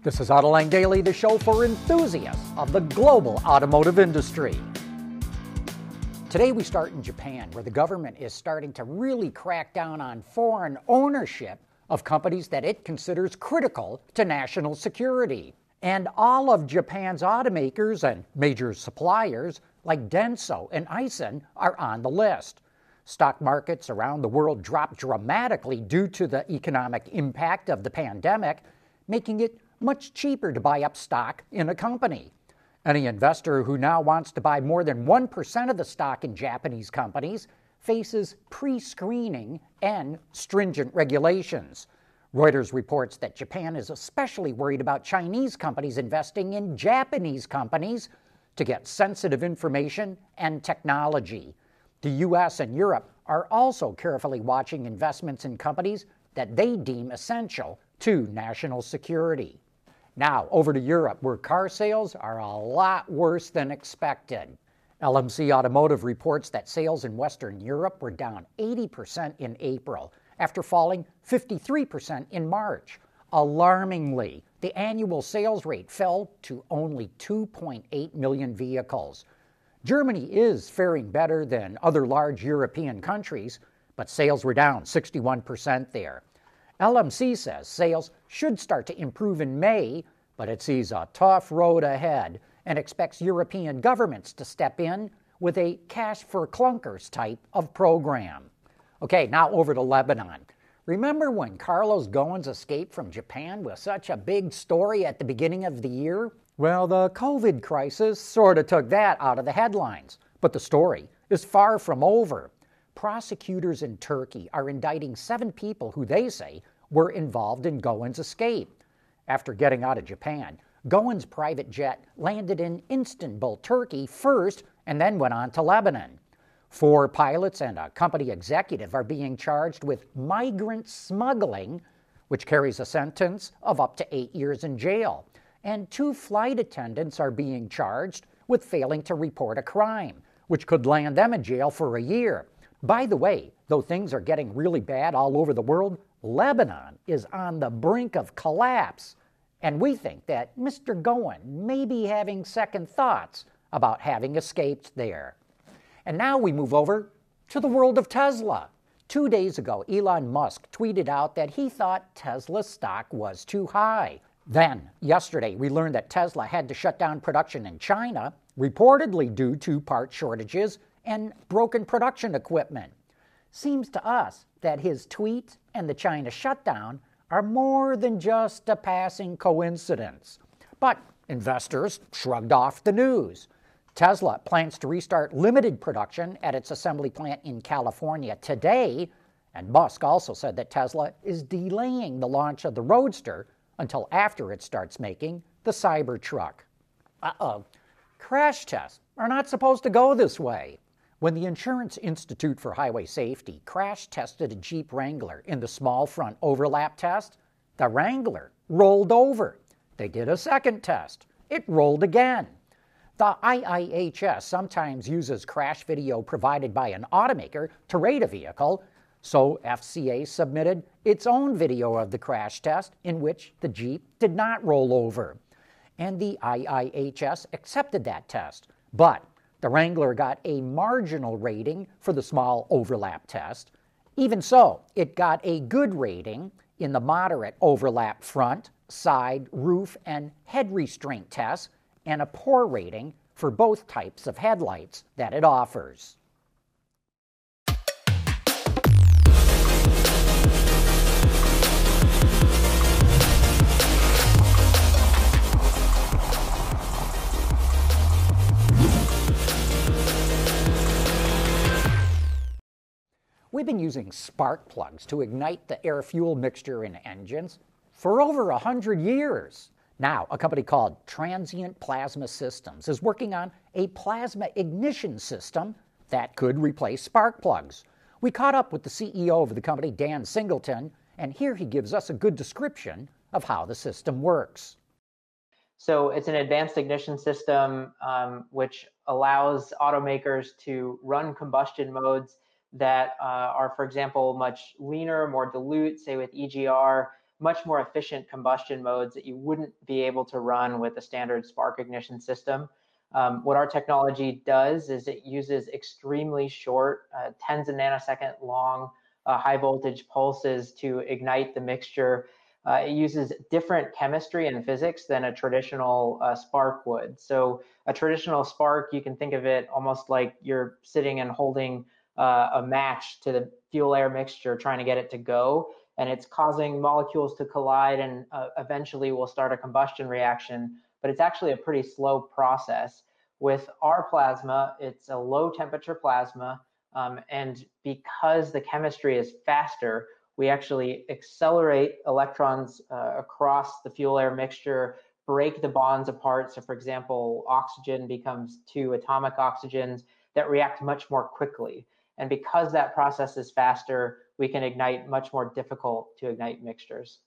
This is Autoline Daily, the show for enthusiasts of the global automotive industry. Today we start in Japan, where the government is starting to really crack down on foreign ownership of companies that it considers critical to national security. And all of Japan's automakers and major suppliers, like Denso and Aisin, are on the list. Stock markets around the world dropped dramatically due to the economic impact of the pandemic, making it much cheaper to buy up stock in a company. Any investor who now wants to buy more than 1% of the stock in Japanese companies faces pre screening and stringent regulations. Reuters reports that Japan is especially worried about Chinese companies investing in Japanese companies to get sensitive information and technology. The US and Europe are also carefully watching investments in companies that they deem essential to national security. Now, over to Europe, where car sales are a lot worse than expected. LMC Automotive reports that sales in Western Europe were down 80% in April, after falling 53% in March. Alarmingly, the annual sales rate fell to only 2.8 million vehicles. Germany is faring better than other large European countries, but sales were down 61% there. LMC says sales should start to improve in May, but it sees a tough road ahead and expects European governments to step in with a cash for clunkers type of program. Okay, now over to Lebanon. Remember when Carlos Ghosn escaped from Japan was such a big story at the beginning of the year? Well, the COVID crisis sort of took that out of the headlines, but the story is far from over prosecutors in Turkey are indicting seven people who they say were involved in Ghosn's escape. After getting out of Japan, Ghosn's private jet landed in Istanbul, Turkey first, and then went on to Lebanon. Four pilots and a company executive are being charged with migrant smuggling, which carries a sentence of up to eight years in jail. And two flight attendants are being charged with failing to report a crime, which could land them in jail for a year. By the way, though things are getting really bad all over the world, Lebanon is on the brink of collapse. And we think that Mr. Ghosn may be having second thoughts about having escaped there. And now we move over to the world of Tesla. Two days ago, Elon Musk tweeted out that he thought Tesla's stock was too high. Then, yesterday, we learned that Tesla had to shut down production in China, reportedly due to part shortages and broken production equipment. Seems to us that his tweet and the China shutdown are more than just a passing coincidence. But investors shrugged off the news. Tesla plans to restart limited production at its assembly plant in California today, and Musk also said that Tesla is delaying the launch of the Roadster until after it starts making the Cybertruck. Uh oh. Crash tests are not supposed to go this way. When the Insurance Institute for Highway Safety crash tested a Jeep Wrangler in the small front overlap test, the Wrangler rolled over. They did a second test. It rolled again. The IIHS sometimes uses crash video provided by an automaker to rate a vehicle, so FCA submitted its own video of the crash test in which the Jeep did not roll over. And the IIHS accepted that test. But the Wrangler got a marginal rating for the small overlap test. Even so, it got a good rating in the moderate overlap front, side, roof, and head restraint tests, and a poor rating for both types of headlights that it offers. We've been using spark plugs to ignite the air fuel mixture in engines for over 100 years. Now, a company called Transient Plasma Systems is working on a plasma ignition system that could replace spark plugs. We caught up with the CEO of the company, Dan Singleton, and here he gives us a good description of how the system works. So, it's an advanced ignition system um, which allows automakers to run combustion modes that uh, are, for example, much leaner, more dilute, say with EGR, much more efficient combustion modes that you wouldn't be able to run with a standard spark ignition system. Um, what our technology does is it uses extremely short, uh, tens of nanosecond long uh, high voltage pulses to ignite the mixture. Uh, it uses different chemistry and physics than a traditional uh, spark would. So a traditional spark, you can think of it almost like you're sitting and holding uh, a match to the fuel air mixture, trying to get it to go and it's causing molecules to collide and uh, eventually will start a combustion reaction. But it's actually a pretty slow process. With our plasma, it's a low temperature plasma. Um, and because the chemistry is faster, we actually accelerate electrons uh, across the fuel air mixture, break the bonds apart. So, for example, oxygen becomes two atomic oxygens that react much more quickly. And because that process is faster, we can ignite much more difficult to ignite mixtures.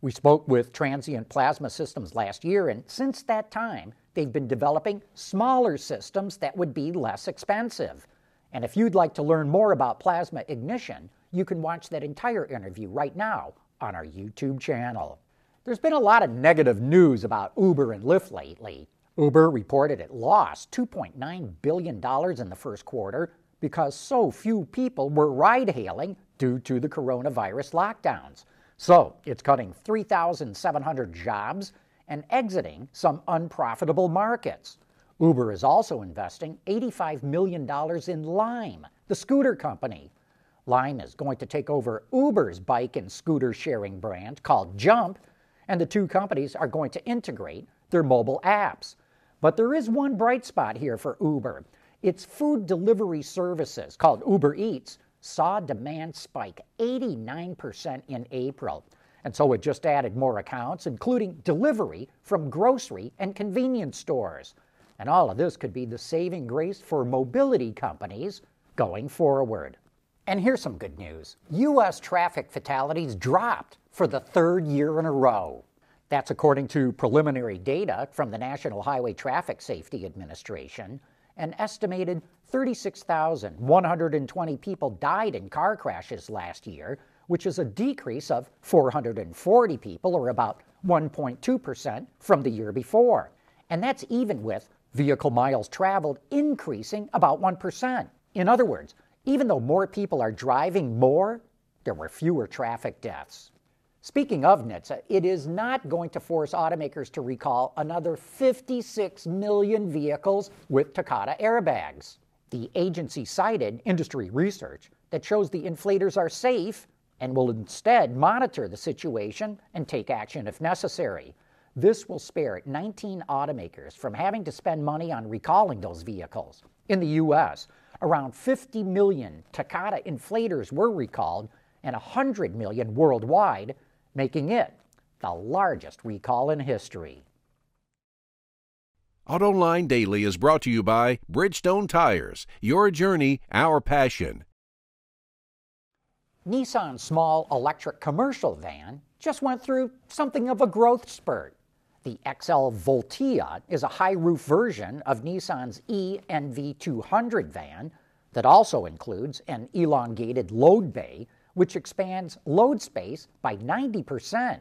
We spoke with Transient Plasma Systems last year, and since that time, they've been developing smaller systems that would be less expensive. And if you'd like to learn more about plasma ignition, you can watch that entire interview right now on our YouTube channel. There's been a lot of negative news about Uber and Lyft lately. Uber reported it lost $2.9 billion in the first quarter, because so few people were ride hailing due to the coronavirus lockdowns. So it's cutting 3,700 jobs and exiting some unprofitable markets. Uber is also investing $85 million in Lime, the scooter company. Lime is going to take over Uber's bike and scooter sharing brand called Jump, and the two companies are going to integrate their mobile apps. But there is one bright spot here for Uber. Its food delivery services, called Uber Eats, saw demand spike 89% in April. And so it just added more accounts, including delivery from grocery and convenience stores. And all of this could be the saving grace for mobility companies going forward. And here's some good news U.S. traffic fatalities dropped for the third year in a row. That's according to preliminary data from the National Highway Traffic Safety Administration. An estimated 36,120 people died in car crashes last year, which is a decrease of 440 people, or about 1.2% from the year before. And that's even with vehicle miles traveled increasing about 1%. In other words, even though more people are driving more, there were fewer traffic deaths. Speaking of NHTSA, it is not going to force automakers to recall another 56 million vehicles with Takata airbags. The agency cited industry research that shows the inflators are safe and will instead monitor the situation and take action if necessary. This will spare 19 automakers from having to spend money on recalling those vehicles. In the U.S., around 50 million Takata inflators were recalled and 100 million worldwide making it the largest recall in history. AutoLine Daily is brought to you by Bridgestone Tires. Your journey, our passion. Nissan's small electric commercial van just went through something of a growth spurt. The XL Voltia is a high roof version of Nissan's e NV200 van that also includes an elongated load bay which expands load space by 90%.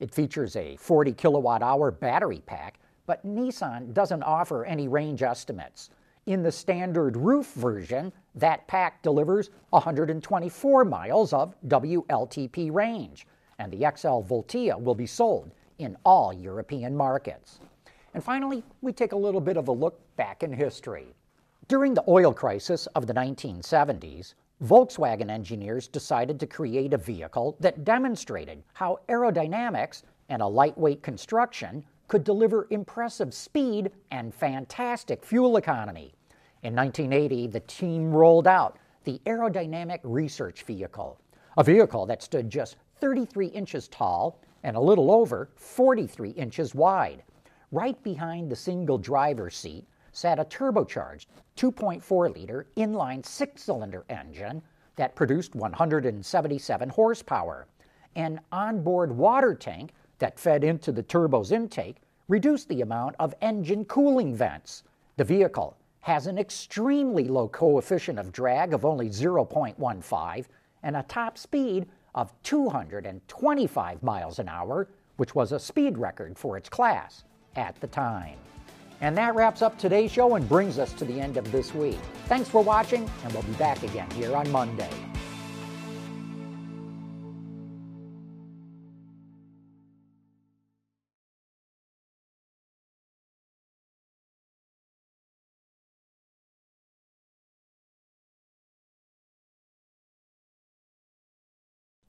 It features a 40 kilowatt hour battery pack, but Nissan doesn't offer any range estimates. In the standard roof version, that pack delivers 124 miles of WLTP range, and the XL Voltia will be sold in all European markets. And finally, we take a little bit of a look back in history. During the oil crisis of the 1970s, Volkswagen engineers decided to create a vehicle that demonstrated how aerodynamics and a lightweight construction could deliver impressive speed and fantastic fuel economy. In 1980, the team rolled out the Aerodynamic Research Vehicle, a vehicle that stood just 33 inches tall and a little over 43 inches wide. Right behind the single driver's seat sat a turbocharged 2.4 liter inline six cylinder engine that produced 177 horsepower. An onboard water tank that fed into the turbo's intake reduced the amount of engine cooling vents. The vehicle has an extremely low coefficient of drag of only 0.15 and a top speed of 225 miles an hour, which was a speed record for its class at the time. And that wraps up today's show and brings us to the end of this week. Thanks for watching, and we'll be back again here on Monday.